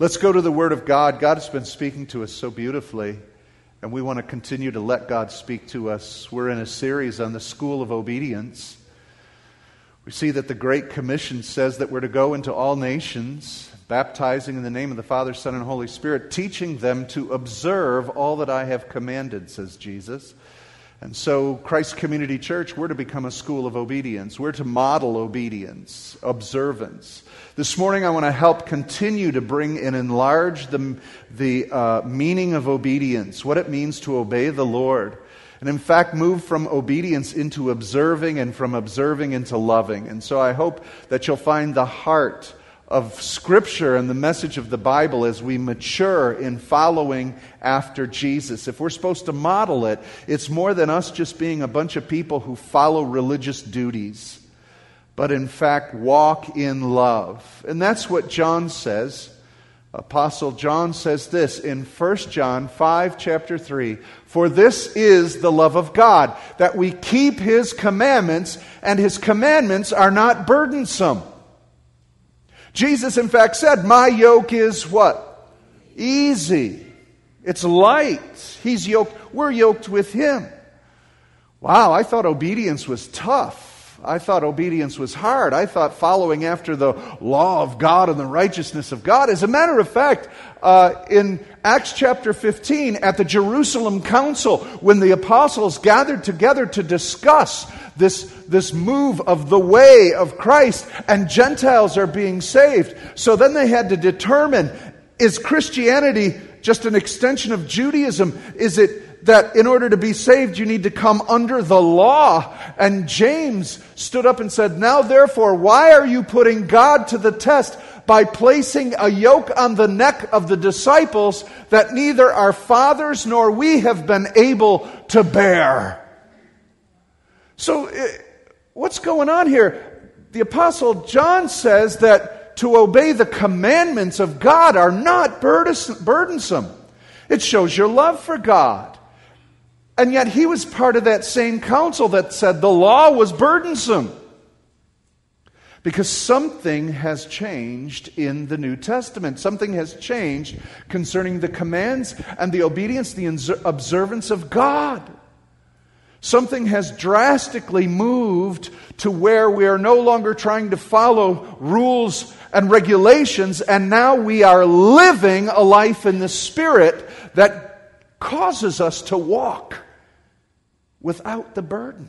Let's go to the Word of God. God has been speaking to us so beautifully, and we want to continue to let God speak to us. We're in a series on the school of obedience. We see that the Great Commission says that we're to go into all nations, baptizing in the name of the Father, Son, and Holy Spirit, teaching them to observe all that I have commanded, says Jesus. And so, Christ Community Church, we're to become a school of obedience. We're to model obedience, observance. This morning, I want to help continue to bring and enlarge the, the uh, meaning of obedience, what it means to obey the Lord. And in fact, move from obedience into observing and from observing into loving. And so I hope that you'll find the heart of Scripture and the message of the Bible as we mature in following after Jesus. If we're supposed to model it, it's more than us just being a bunch of people who follow religious duties, but in fact walk in love. And that's what John says. Apostle John says this in 1 John 5, chapter 3 For this is the love of God, that we keep his commandments, and his commandments are not burdensome. Jesus, in fact, said, My yoke is what? Easy. It's light. He's yoked. We're yoked with Him. Wow, I thought obedience was tough. I thought obedience was hard. I thought following after the law of God and the righteousness of God. As a matter of fact, uh, in Acts chapter 15, at the Jerusalem Council, when the apostles gathered together to discuss this, this move of the way of Christ, and Gentiles are being saved. So then they had to determine is Christianity just an extension of Judaism? Is it that in order to be saved, you need to come under the law. And James stood up and said, Now therefore, why are you putting God to the test by placing a yoke on the neck of the disciples that neither our fathers nor we have been able to bear? So, eh, what's going on here? The Apostle John says that to obey the commandments of God are not burdensome. It shows your love for God. And yet he was part of that same council that said the law was burdensome. Because something has changed in the New Testament. Something has changed concerning the commands and the obedience, the observance of God. Something has drastically moved to where we are no longer trying to follow rules and regulations, and now we are living a life in the Spirit that causes us to walk without the burden.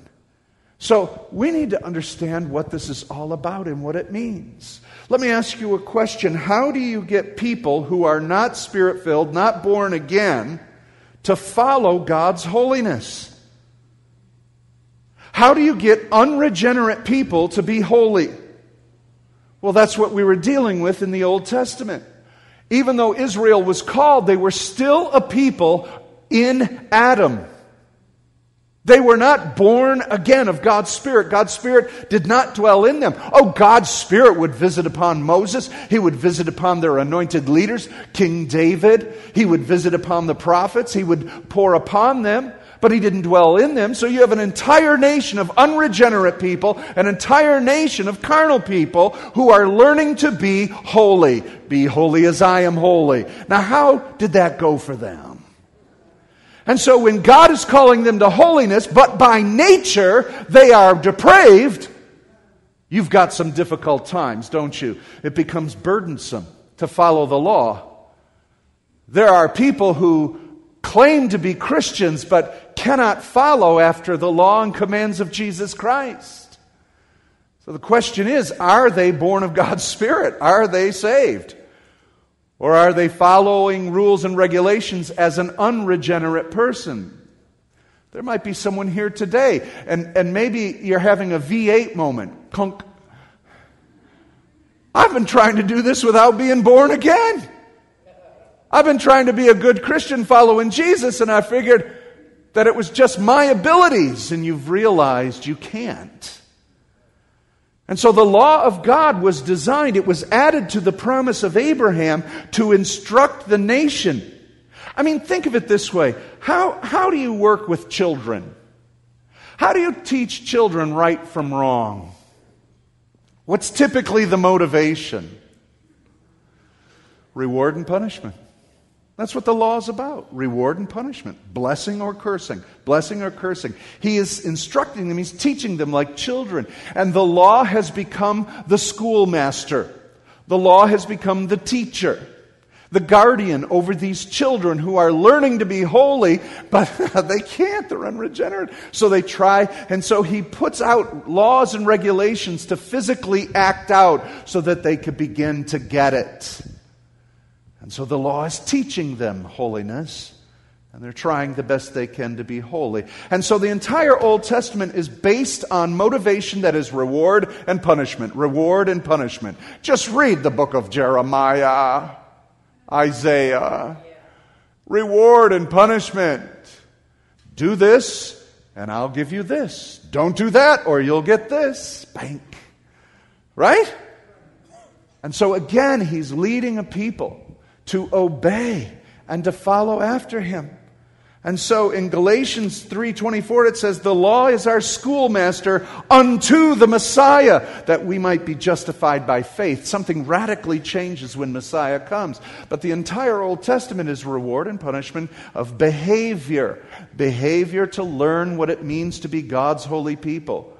So we need to understand what this is all about and what it means. Let me ask you a question. How do you get people who are not spirit filled, not born again, to follow God's holiness? How do you get unregenerate people to be holy? Well, that's what we were dealing with in the Old Testament. Even though Israel was called, they were still a people in Adam. They were not born again of God's Spirit. God's Spirit did not dwell in them. Oh, God's Spirit would visit upon Moses. He would visit upon their anointed leaders, King David. He would visit upon the prophets. He would pour upon them, but He didn't dwell in them. So you have an entire nation of unregenerate people, an entire nation of carnal people who are learning to be holy. Be holy as I am holy. Now, how did that go for them? And so when God is calling them to holiness, but by nature they are depraved, you've got some difficult times, don't you? It becomes burdensome to follow the law. There are people who claim to be Christians but cannot follow after the law and commands of Jesus Christ. So the question is are they born of God's Spirit? Are they saved? Or are they following rules and regulations as an unregenerate person? There might be someone here today, and, and maybe you're having a V8 moment. I've been trying to do this without being born again. I've been trying to be a good Christian following Jesus, and I figured that it was just my abilities, and you've realized you can't. And so the law of God was designed, it was added to the promise of Abraham to instruct the nation. I mean, think of it this way how, how do you work with children? How do you teach children right from wrong? What's typically the motivation? Reward and punishment. That's what the law is about reward and punishment, blessing or cursing, blessing or cursing. He is instructing them, he's teaching them like children. And the law has become the schoolmaster, the law has become the teacher the guardian over these children who are learning to be holy, but they can't. They're unregenerate. So they try. And so he puts out laws and regulations to physically act out so that they could begin to get it. And so the law is teaching them holiness. And they're trying the best they can to be holy. And so the entire Old Testament is based on motivation that is reward and punishment. Reward and punishment. Just read the book of Jeremiah. Isaiah. Reward and punishment. Do this, and I'll give you this. Don't do that, or you'll get this. Bank. Right? And so again, he's leading a people to obey and to follow after him. And so in Galatians 3:24 it says the law is our schoolmaster unto the Messiah that we might be justified by faith. Something radically changes when Messiah comes. But the entire Old Testament is reward and punishment of behavior. Behavior to learn what it means to be God's holy people.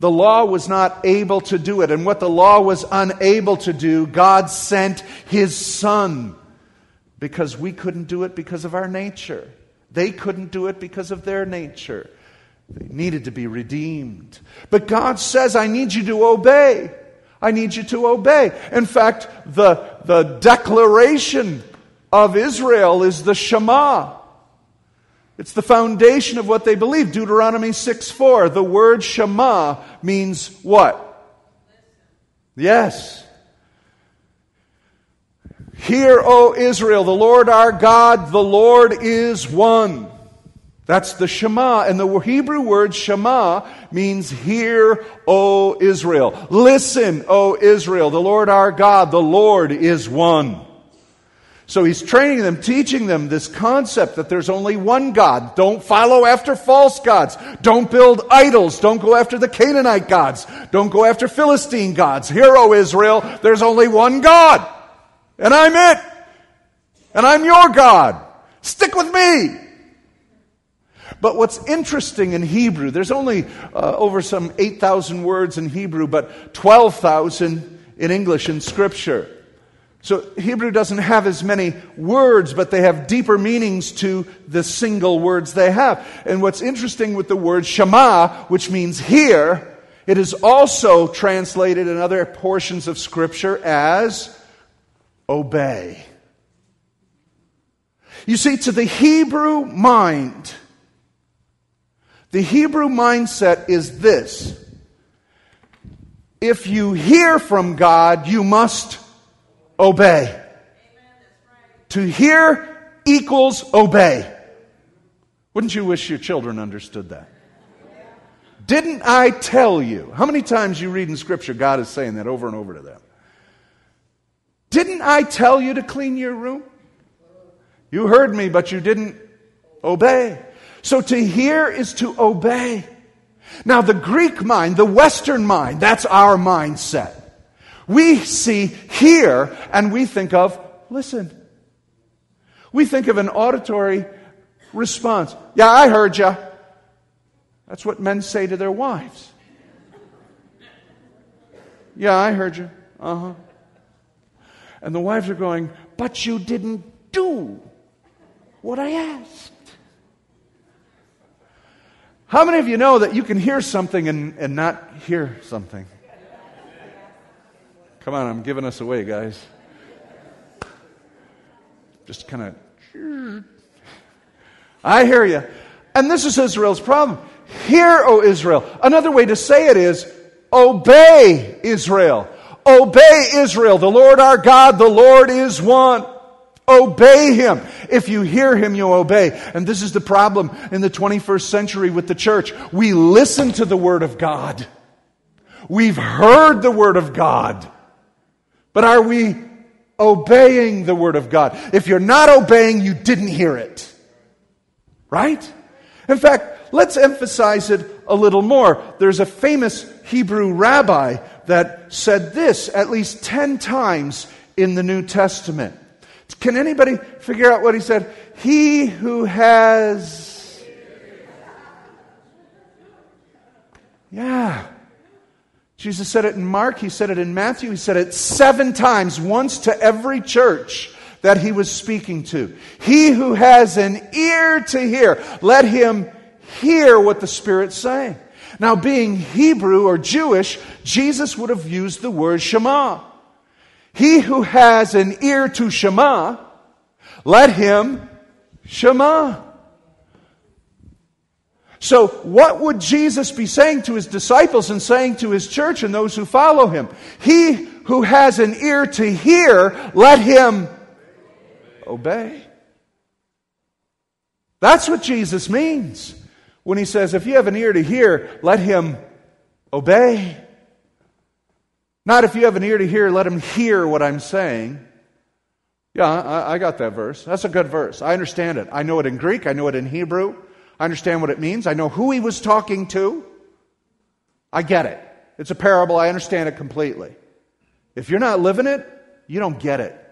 The law was not able to do it, and what the law was unable to do, God sent his son because we couldn't do it because of our nature. They couldn't do it because of their nature. They needed to be redeemed. But God says, I need you to obey. I need you to obey. In fact, the, the declaration of Israel is the Shema. It's the foundation of what they believe. Deuteronomy 6 4. The word Shema means what? Yes. Hear, O Israel, the Lord our God, the Lord is one. That's the Shema. And the Hebrew word Shema means hear, O Israel. Listen, O Israel, the Lord our God, the Lord is one. So he's training them, teaching them this concept that there's only one God. Don't follow after false gods. Don't build idols. Don't go after the Canaanite gods. Don't go after Philistine gods. Hear, O Israel, there's only one God. And I'm it. And I'm your God. Stick with me. But what's interesting in Hebrew, there's only uh, over some 8,000 words in Hebrew, but 12,000 in English in Scripture. So Hebrew doesn't have as many words, but they have deeper meanings to the single words they have. And what's interesting with the word Shema, which means hear, it is also translated in other portions of Scripture as obey. You see, to the Hebrew mind, the Hebrew mindset is this if you hear from God, you must obey. To hear equals obey. Wouldn't you wish your children understood that? Didn't I tell you? How many times you read in Scripture God is saying that over and over to them? Didn't I tell you to clean your room? You heard me, but you didn't obey. So to hear is to obey. Now, the Greek mind, the Western mind, that's our mindset. We see hear and we think of listen. We think of an auditory response. Yeah, I heard you. That's what men say to their wives. Yeah, I heard you. Uh huh. And the wives are going, But you didn't do what I asked. How many of you know that you can hear something and, and not hear something? Come on, I'm giving us away, guys. Just kind of. I hear you. And this is Israel's problem. Hear, O Israel. Another way to say it is obey Israel. Obey Israel. The Lord our God, the Lord is one. Obey him. If you hear him, you obey. And this is the problem in the 21st century with the church. We listen to the word of God. We've heard the word of God. But are we obeying the word of God? If you're not obeying, you didn't hear it. Right? In fact, let's emphasize it a little more. There's a famous Hebrew rabbi that said this at least 10 times in the New Testament. Can anybody figure out what he said? He who has. Yeah. Jesus said it in Mark, he said it in Matthew, he said it seven times, once to every church that he was speaking to. He who has an ear to hear, let him hear what the Spirit's saying. Now, being Hebrew or Jewish, Jesus would have used the word Shema. He who has an ear to Shema, let him Shema. So, what would Jesus be saying to his disciples and saying to his church and those who follow him? He who has an ear to hear, let him obey. That's what Jesus means when he says, if you have an ear to hear, let him obey. Not if you have an ear to hear, let him hear what I'm saying. Yeah, I, got that verse. That's a good verse. I understand it. I know it in Greek, I know it in Hebrew. I understand what it means. I know who he was talking to. I get it. It's a parable. I understand it completely. If you're not living it, you don't get it.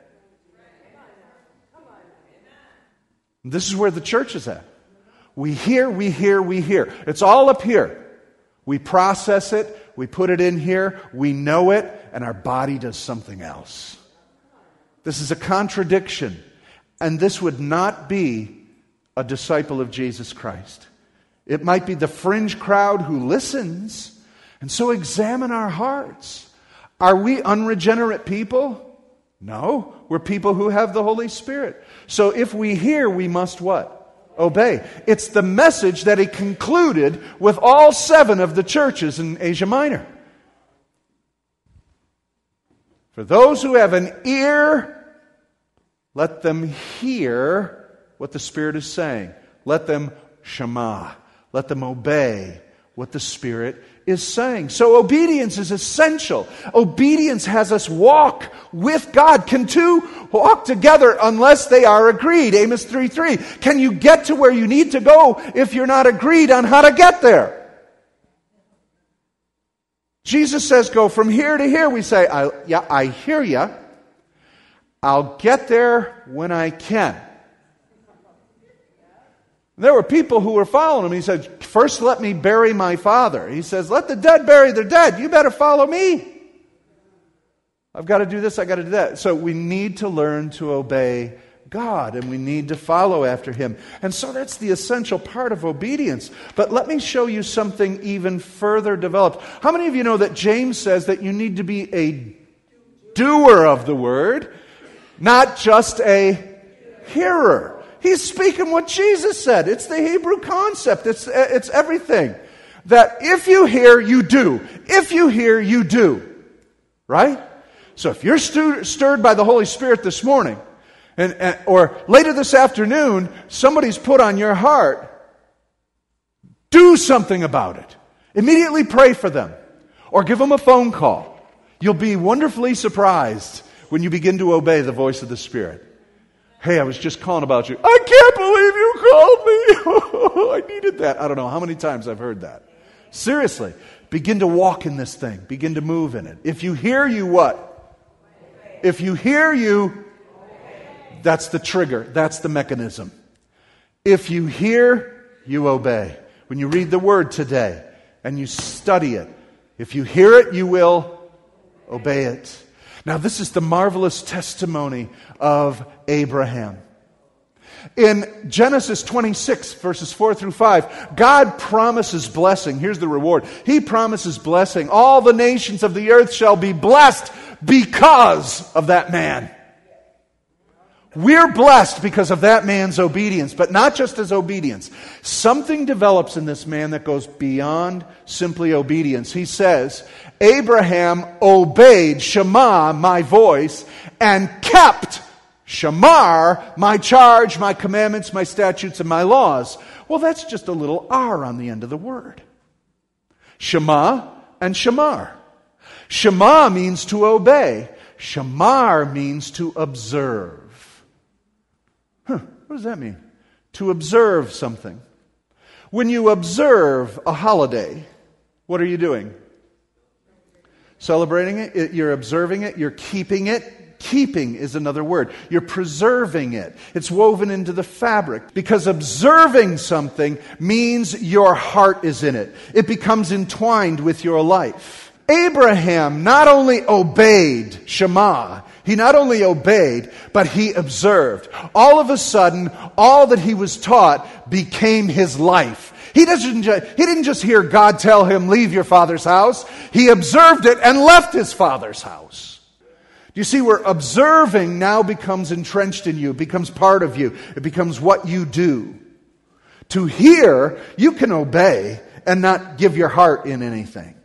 This is where the church is at. We hear, we hear, we hear. It's all up here. We process it, we put it in here, we know it, and our body does something else. This is a contradiction. And this would not be a disciple of Jesus Christ. It might be the fringe crowd who listens. And so examine our hearts. Are we unregenerate people? No, we're people who have the Holy Spirit. So if we hear, we must what? obey. It's the message that he concluded with all seven of the churches in Asia Minor. For those who have an ear, let them hear what the Spirit is saying. Let them shema. Let them obey what the Spirit is saying. So obedience is essential. Obedience has us walk with God. Can two walk together unless they are agreed? Amos 3 3. Can you get to where you need to go if you're not agreed on how to get there? Jesus says, go from here to here. We say, I, yeah, I hear you. I'll get there when I can. There were people who were following him. He said, First let me bury my father. He says, Let the dead bury their dead. You better follow me. I've got to do this, I've got to do that. So we need to learn to obey God and we need to follow after him. And so that's the essential part of obedience. But let me show you something even further developed. How many of you know that James says that you need to be a doer of the word, not just a hearer? He's speaking what Jesus said. It's the Hebrew concept, it's, uh, it's everything. That if you hear, you do. If you hear, you do. Right? So if you're stu- stirred by the Holy Spirit this morning, and, and, or later this afternoon, somebody's put on your heart, do something about it. Immediately pray for them or give them a phone call. You'll be wonderfully surprised when you begin to obey the voice of the Spirit. Hey, I was just calling about you. I can't believe you called me. I needed that. I don't know how many times I've heard that. Seriously, begin to walk in this thing, begin to move in it. If you hear you, what? If you hear you, that's the trigger, that's the mechanism. If you hear, you obey. When you read the word today and you study it, if you hear it, you will obey it. Now, this is the marvelous testimony of Abraham. In Genesis 26, verses 4 through 5, God promises blessing. Here's the reward. He promises blessing. All the nations of the earth shall be blessed because of that man. We're blessed because of that man's obedience, but not just his obedience. Something develops in this man that goes beyond simply obedience. He says, Abraham obeyed Shema, my voice, and kept Shamar, my charge, my commandments, my statutes, and my laws. Well, that's just a little R on the end of the word. Shema and Shamar. Shema means to obey. Shamar means to observe. Huh, what does that mean? To observe something. When you observe a holiday, what are you doing? Celebrating it, you're observing it, you're keeping it, keeping is another word. You're preserving it. It's woven into the fabric because observing something means your heart is in it. It becomes entwined with your life. Abraham not only obeyed Shema, he not only obeyed, but he observed. All of a sudden, all that he was taught became his life. He, doesn't ju- he didn't just hear God tell him, Leave your father's house. He observed it and left his father's house. Do you see, where observing now becomes entrenched in you, becomes part of you, it becomes what you do. To hear, you can obey and not give your heart in anything.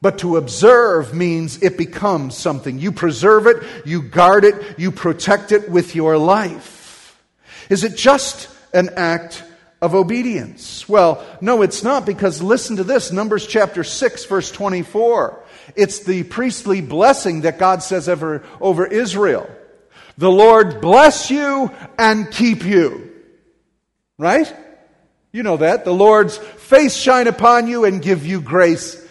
But to observe means it becomes something. You preserve it, you guard it, you protect it with your life. Is it just an act of obedience? Well, no, it's not because listen to this Numbers chapter 6, verse 24. It's the priestly blessing that God says over, over Israel. The Lord bless you and keep you. Right? You know that. The Lord's face shine upon you and give you grace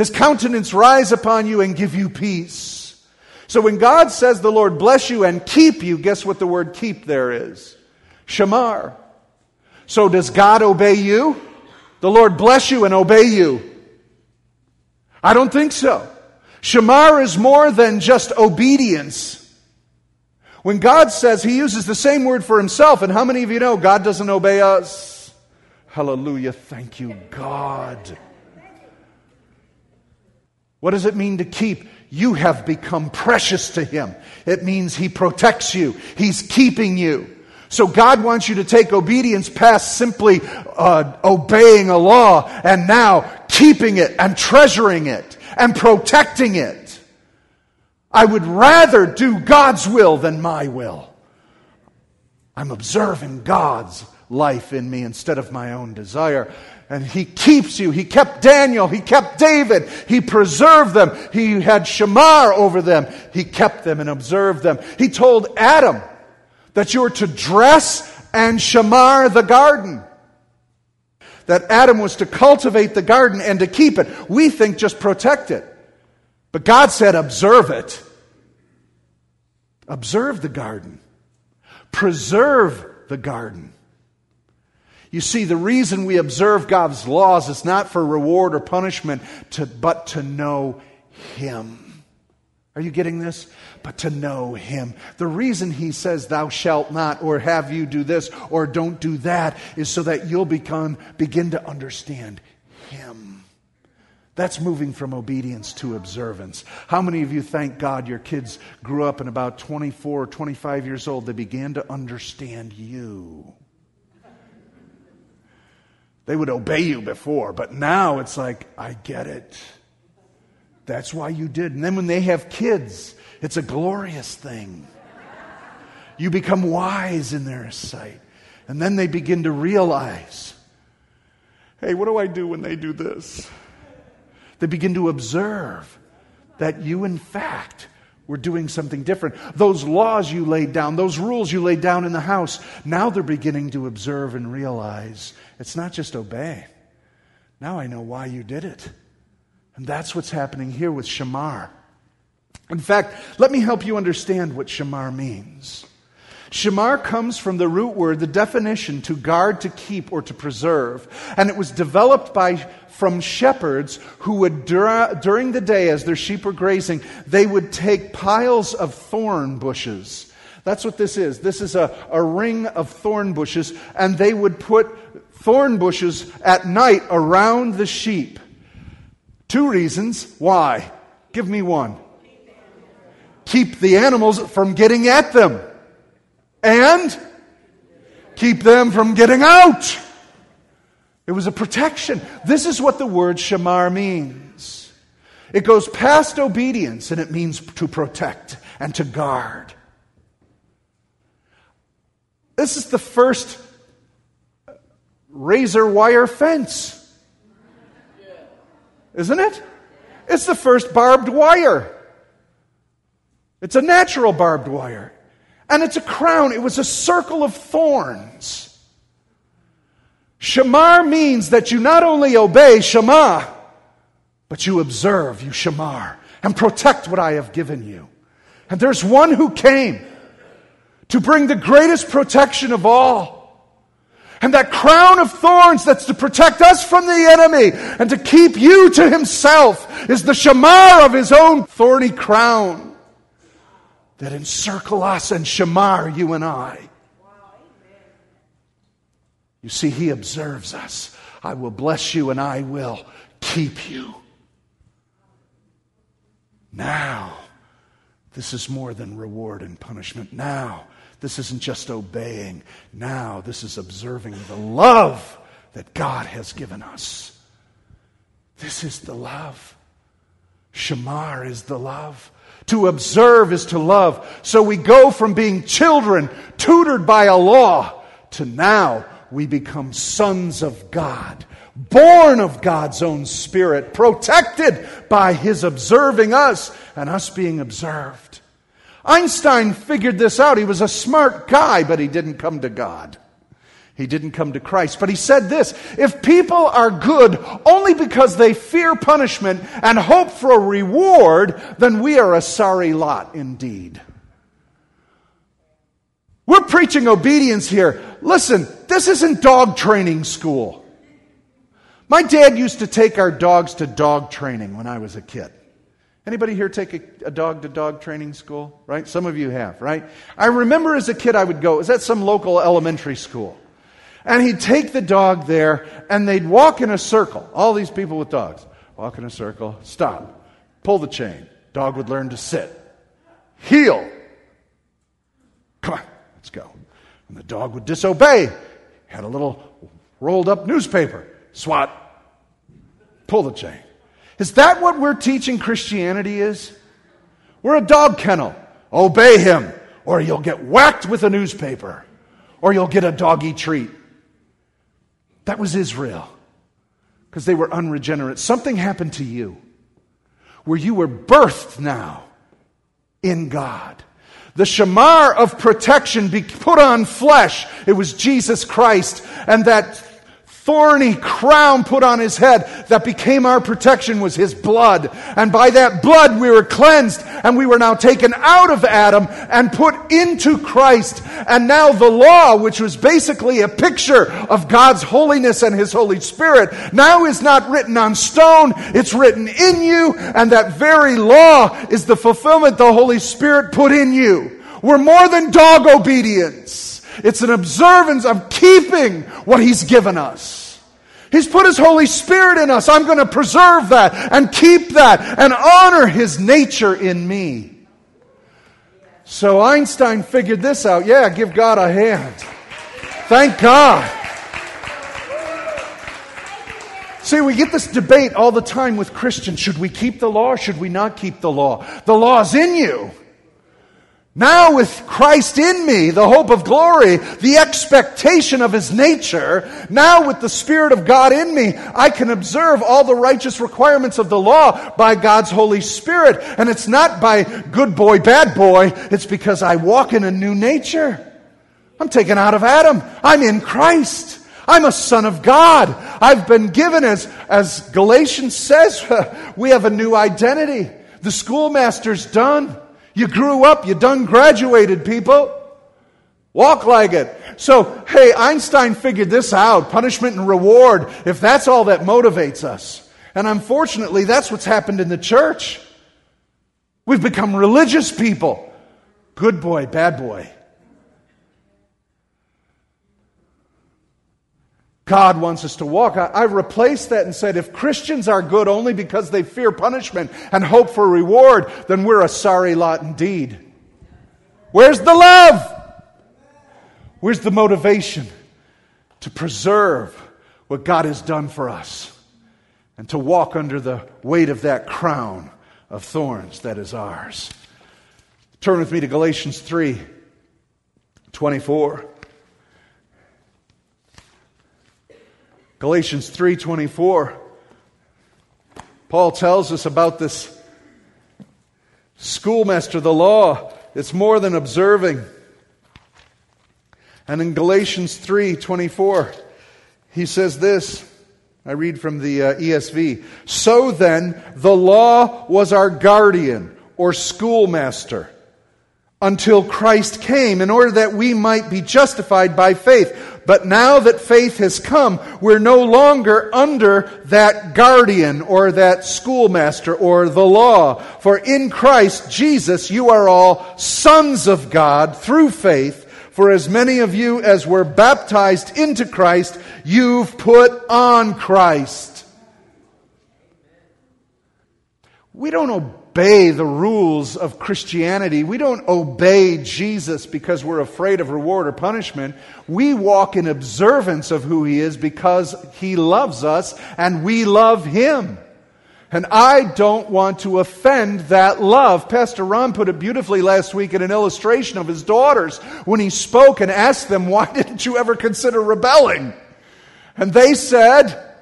his countenance rise upon you and give you peace. So when God says the Lord bless you and keep you, guess what the word keep there is? Shamar. So does God obey you? The Lord bless you and obey you. I don't think so. Shamar is more than just obedience. When God says He uses the same word for Himself, and how many of you know God doesn't obey us? Hallelujah. Thank you, God. What does it mean to keep? You have become precious to Him. It means He protects you, He's keeping you. So God wants you to take obedience past simply uh, obeying a law and now keeping it and treasuring it and protecting it. I would rather do God's will than my will. I'm observing God's life in me instead of my own desire and he keeps you. He kept Daniel. He kept David. He preserved them. He had Shamar over them. He kept them and observed them. He told Adam that you were to dress and Shamar the garden. That Adam was to cultivate the garden and to keep it. We think just protect it. But God said, observe it. Observe the garden. Preserve the garden. You see, the reason we observe God's laws is not for reward or punishment, to, but to know Him. Are you getting this? But to know Him. The reason He says, Thou shalt not, or have you do this, or don't do that, is so that you'll become, begin to understand Him. That's moving from obedience to observance. How many of you thank God your kids grew up and about 24 or 25 years old, they began to understand you? They would obey you before, but now it's like, I get it. That's why you did. And then when they have kids, it's a glorious thing. You become wise in their sight. And then they begin to realize hey, what do I do when they do this? They begin to observe that you, in fact, were doing something different. Those laws you laid down, those rules you laid down in the house, now they're beginning to observe and realize it's not just obey. Now I know why you did it. And that's what's happening here with Shamar. In fact, let me help you understand what Shamar means. Shamar comes from the root word, the definition to guard, to keep, or to preserve. And it was developed by, from shepherds who would, during the day, as their sheep were grazing, they would take piles of thorn bushes. That's what this is. This is a, a ring of thorn bushes, and they would put thorn bushes at night around the sheep. Two reasons. Why? Give me one. Keep the animals from getting at them and keep them from getting out. It was a protection. This is what the word shamar means. It goes past obedience and it means to protect and to guard. This is the first razor wire fence. Isn't it? It's the first barbed wire. It's a natural barbed wire. And it's a crown, it was a circle of thorns. Shamar means that you not only obey Shema, but you observe, you Shamar, and protect what I have given you. And there's one who came to bring the greatest protection of all. And that crown of thorns that's to protect us from the enemy and to keep you to himself is the shamar of his own thorny crown that encircle us and shamar you and I. You see, he observes us. I will bless you and I will keep you. Now, this is more than reward and punishment. Now, this isn't just obeying. Now, this is observing the love that God has given us. This is the love. Shamar is the love. To observe is to love. So we go from being children tutored by a law to now we become sons of God, born of God's own Spirit, protected by His observing us and us being observed. Einstein figured this out. He was a smart guy, but he didn't come to God. He didn't come to Christ. But he said this if people are good only because they fear punishment and hope for a reward, then we are a sorry lot indeed. We're preaching obedience here. Listen, this isn't dog training school. My dad used to take our dogs to dog training when I was a kid. Anybody here take a, a dog to dog training school? Right? Some of you have, right? I remember as a kid I would go, is that some local elementary school? And he'd take the dog there and they'd walk in a circle. All these people with dogs. Walk in a circle, stop, pull the chain. Dog would learn to sit. Heel. Come on, let's go. And the dog would disobey. Had a little rolled up newspaper. Swat. Pull the chain. Is that what we're teaching Christianity is? We're a dog kennel. Obey him, or you'll get whacked with a newspaper, or you'll get a doggy treat. That was Israel, because they were unregenerate. Something happened to you where you were birthed now in God. The shamar of protection be put on flesh. It was Jesus Christ. And that thorny crown put on his head that became our protection was his blood. And by that blood we were cleansed and we were now taken out of Adam and put into Christ. And now the law, which was basically a picture of God's holiness and his Holy Spirit, now is not written on stone, it's written in you. And that very law is the fulfillment the Holy Spirit put in you. We're more than dog obedience. It's an observance of keeping what He's given us. He's put His Holy Spirit in us. I'm going to preserve that and keep that and honor His nature in me. So Einstein figured this out. Yeah, give God a hand. Thank God. See, we get this debate all the time with Christians. Should we keep the law? Should we not keep the law? The law's in you. Now, with Christ in me, the hope of glory, the expectation of his nature, now with the Spirit of God in me, I can observe all the righteous requirements of the law by God's Holy Spirit. And it's not by good boy, bad boy, it's because I walk in a new nature. I'm taken out of Adam, I'm in Christ. I'm a son of God. I've been given, as, as Galatians says, we have a new identity. The schoolmaster's done. You grew up, you done graduated, people. Walk like it. So, hey, Einstein figured this out punishment and reward, if that's all that motivates us. And unfortunately, that's what's happened in the church. We've become religious people. Good boy, bad boy. God wants us to walk. I, I, replaced that and said if Christians are good only because they fear punishment and hope for reward, then we're a sorry lot indeed. Where's the love? Where's the motivation to preserve what God has done for us and to walk under the weight of that crown of thorns that is ours? Turn with me to Galatians 3 24. Galatians 3:24 Paul tells us about this schoolmaster the law. It's more than observing. And in Galatians 3:24 he says this. I read from the uh, ESV so then the law was our guardian or schoolmaster until Christ came in order that we might be justified by faith. But now that faith has come, we're no longer under that guardian or that schoolmaster or the law. For in Christ Jesus you are all sons of God through faith. For as many of you as were baptized into Christ, you've put on Christ. We don't obey the rules of Christianity. We don't obey Jesus because we're afraid of reward or punishment. We walk in observance of who He is because He loves us and we love Him. And I don't want to offend that love. Pastor Ron put it beautifully last week in an illustration of his daughters when he spoke and asked them, Why didn't you ever consider rebelling? And they said,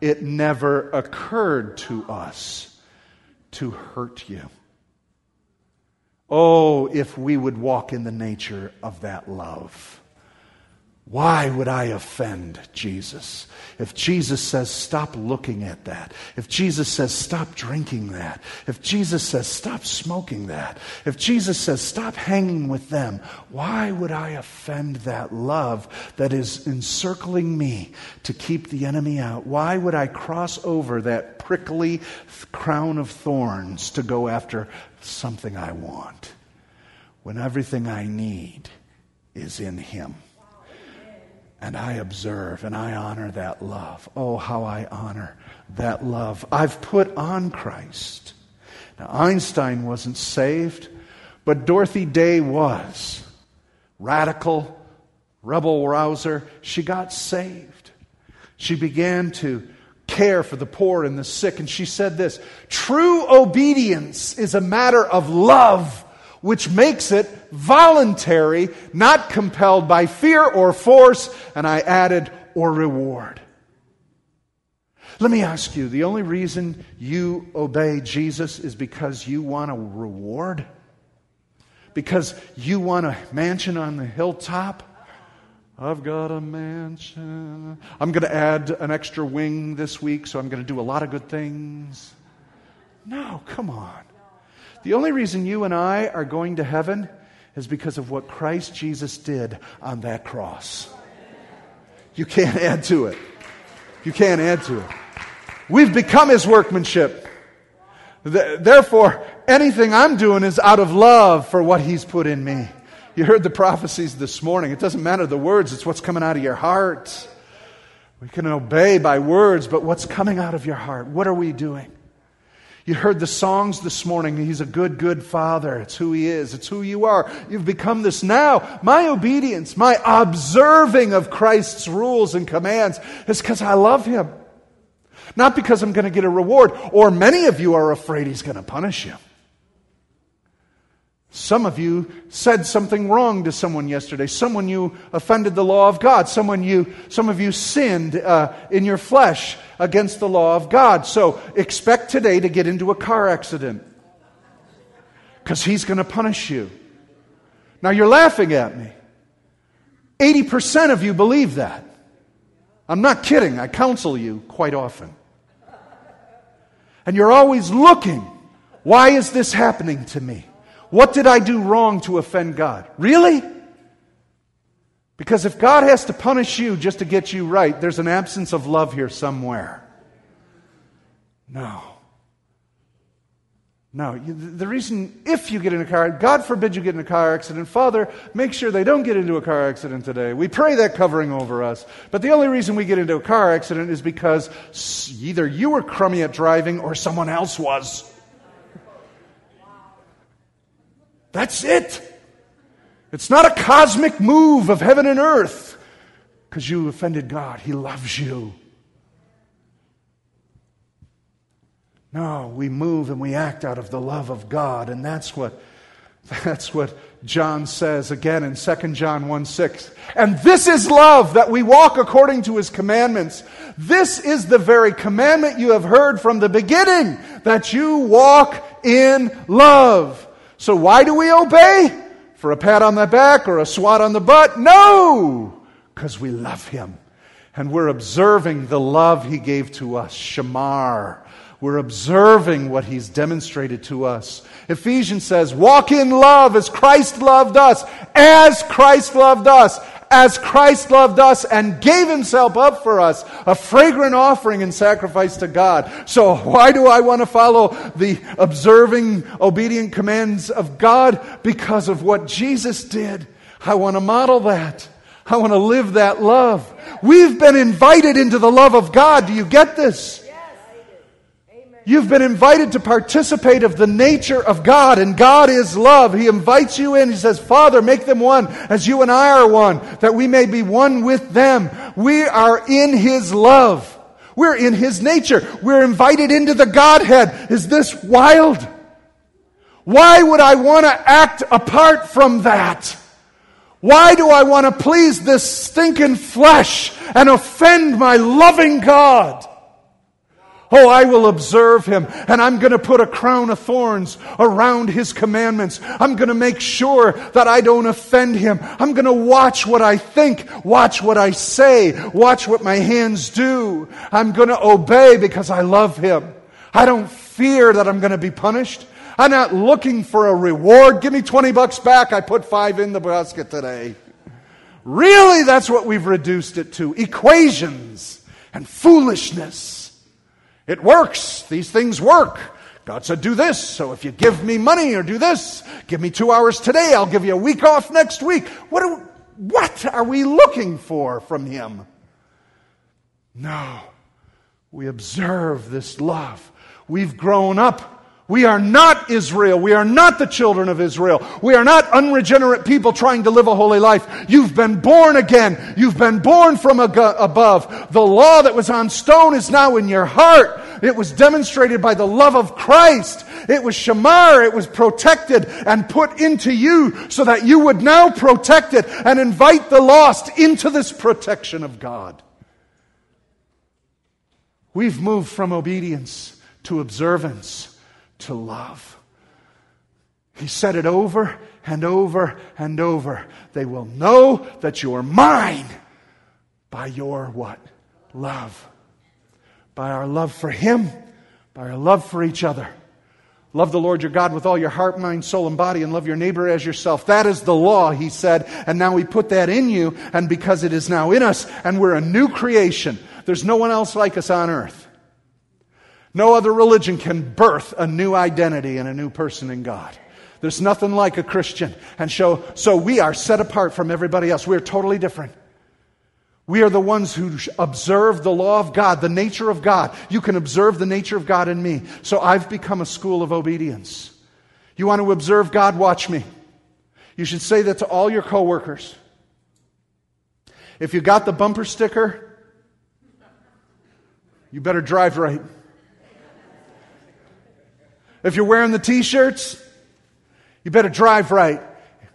It never occurred to us to hurt you. Oh, if we would walk in the nature of that love. Why would I offend Jesus? If Jesus says, stop looking at that. If Jesus says, stop drinking that. If Jesus says, stop smoking that. If Jesus says, stop hanging with them. Why would I offend that love that is encircling me to keep the enemy out? Why would I cross over that prickly crown of thorns to go after something I want when everything I need is in Him? And I observe and I honor that love. Oh, how I honor that love. I've put on Christ. Now, Einstein wasn't saved, but Dorothy Day was. Radical, rebel rouser. She got saved. She began to care for the poor and the sick, and she said this True obedience is a matter of love which makes it voluntary, not compelled by fear or force, and I added, or reward. Let me ask you the only reason you obey Jesus is because you want a reward? Because you want a mansion on the hilltop? I've got a mansion. I'm going to add an extra wing this week, so I'm going to do a lot of good things. No, come on. The only reason you and I are going to heaven is because of what Christ Jesus did on that cross. You can't add to it. You can't add to it. We've become his workmanship. Therefore, anything I'm doing is out of love for what he's put in me. You heard the prophecies this morning. It doesn't matter the words, it's what's coming out of your heart. We can obey by words, but what's coming out of your heart? What are we doing? You heard the songs this morning. He's a good, good father. It's who he is. It's who you are. You've become this now. My obedience, my observing of Christ's rules and commands is because I love him. Not because I'm going to get a reward, or many of you are afraid he's going to punish you. Some of you said something wrong to someone yesterday. Someone you offended the law of God. Someone you, some of you sinned uh, in your flesh against the law of God. So expect today to get into a car accident because He's going to punish you. Now you're laughing at me. 80% of you believe that. I'm not kidding. I counsel you quite often. And you're always looking. Why is this happening to me? What did I do wrong to offend God? Really? Because if God has to punish you just to get you right, there's an absence of love here somewhere. No. No. The reason, if you get in a car, God forbid you get in a car accident, Father, make sure they don't get into a car accident today. We pray that covering over us. But the only reason we get into a car accident is because either you were crummy at driving or someone else was. That's it. It's not a cosmic move of heaven and earth because you offended God. He loves you. No, we move and we act out of the love of God, and that's what that's what John says again in 2 John 1 6. And this is love, that we walk according to his commandments. This is the very commandment you have heard from the beginning, that you walk in love. So why do we obey? For a pat on the back or a swat on the butt? No! Because we love Him. And we're observing the love He gave to us. Shamar. We're observing what he's demonstrated to us. Ephesians says, walk in love as Christ loved us, as Christ loved us, as Christ loved us and gave himself up for us, a fragrant offering and sacrifice to God. So why do I want to follow the observing, obedient commands of God? Because of what Jesus did. I want to model that. I want to live that love. We've been invited into the love of God. Do you get this? You've been invited to participate of the nature of God, and God is love. He invites you in. He says, Father, make them one as you and I are one, that we may be one with them. We are in His love. We're in His nature. We're invited into the Godhead. Is this wild? Why would I want to act apart from that? Why do I want to please this stinking flesh and offend my loving God? Oh, I will observe him and I'm going to put a crown of thorns around his commandments. I'm going to make sure that I don't offend him. I'm going to watch what I think, watch what I say, watch what my hands do. I'm going to obey because I love him. I don't fear that I'm going to be punished. I'm not looking for a reward. Give me 20 bucks back. I put five in the basket today. Really, that's what we've reduced it to equations and foolishness. It works. These things work. God said, do this. So if you give me money or do this, give me two hours today, I'll give you a week off next week. What are, what are we looking for from Him? No. We observe this love. We've grown up we are not Israel. We are not the children of Israel. We are not unregenerate people trying to live a holy life. You've been born again. You've been born from above. The law that was on stone is now in your heart. It was demonstrated by the love of Christ. It was shamar. It was protected and put into you so that you would now protect it and invite the lost into this protection of God. We've moved from obedience to observance to love. He said it over and over and over. They will know that you are mine by your what? Love. By our love for Him, by our love for each other. Love the Lord your God with all your heart, mind, soul, and body, and love your neighbor as yourself. That is the law, he said. And now we put that in you, and because it is now in us, and we're a new creation, there's no one else like us on earth. No other religion can birth a new identity and a new person in God. There's nothing like a Christian. And so, so we are set apart from everybody else. We're totally different. We are the ones who observe the law of God, the nature of God. You can observe the nature of God in me. So I've become a school of obedience. You want to observe God? Watch me. You should say that to all your coworkers. If you got the bumper sticker, you better drive right. If you're wearing the t shirts, you better drive right.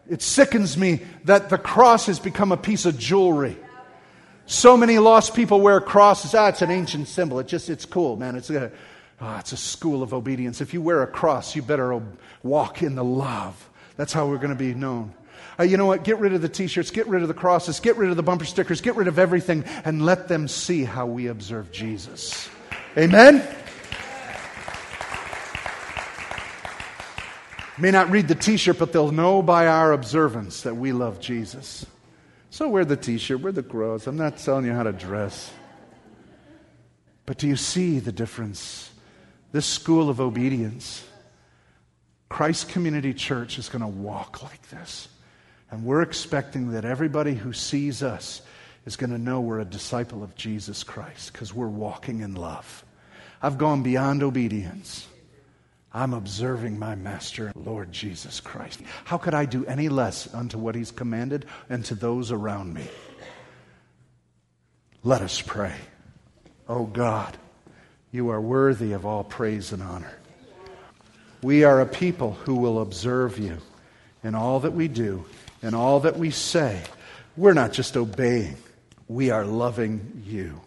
It sickens me that the cross has become a piece of jewelry. So many lost people wear crosses. Ah, it's an ancient symbol. It just, it's cool, man. It's a, oh, it's a school of obedience. If you wear a cross, you better walk in the love. That's how we're going to be known. Uh, you know what? Get rid of the t shirts, get rid of the crosses, get rid of the bumper stickers, get rid of everything, and let them see how we observe Jesus. Amen? May not read the t shirt, but they'll know by our observance that we love Jesus. So wear the t shirt, wear the cross. I'm not telling you how to dress. But do you see the difference? This school of obedience, Christ Community Church is going to walk like this. And we're expecting that everybody who sees us is going to know we're a disciple of Jesus Christ because we're walking in love. I've gone beyond obedience. I'm observing my Master, Lord Jesus Christ. How could I do any less unto what He's commanded and to those around me? Let us pray. Oh God, you are worthy of all praise and honor. We are a people who will observe you in all that we do, in all that we say. We're not just obeying, we are loving you.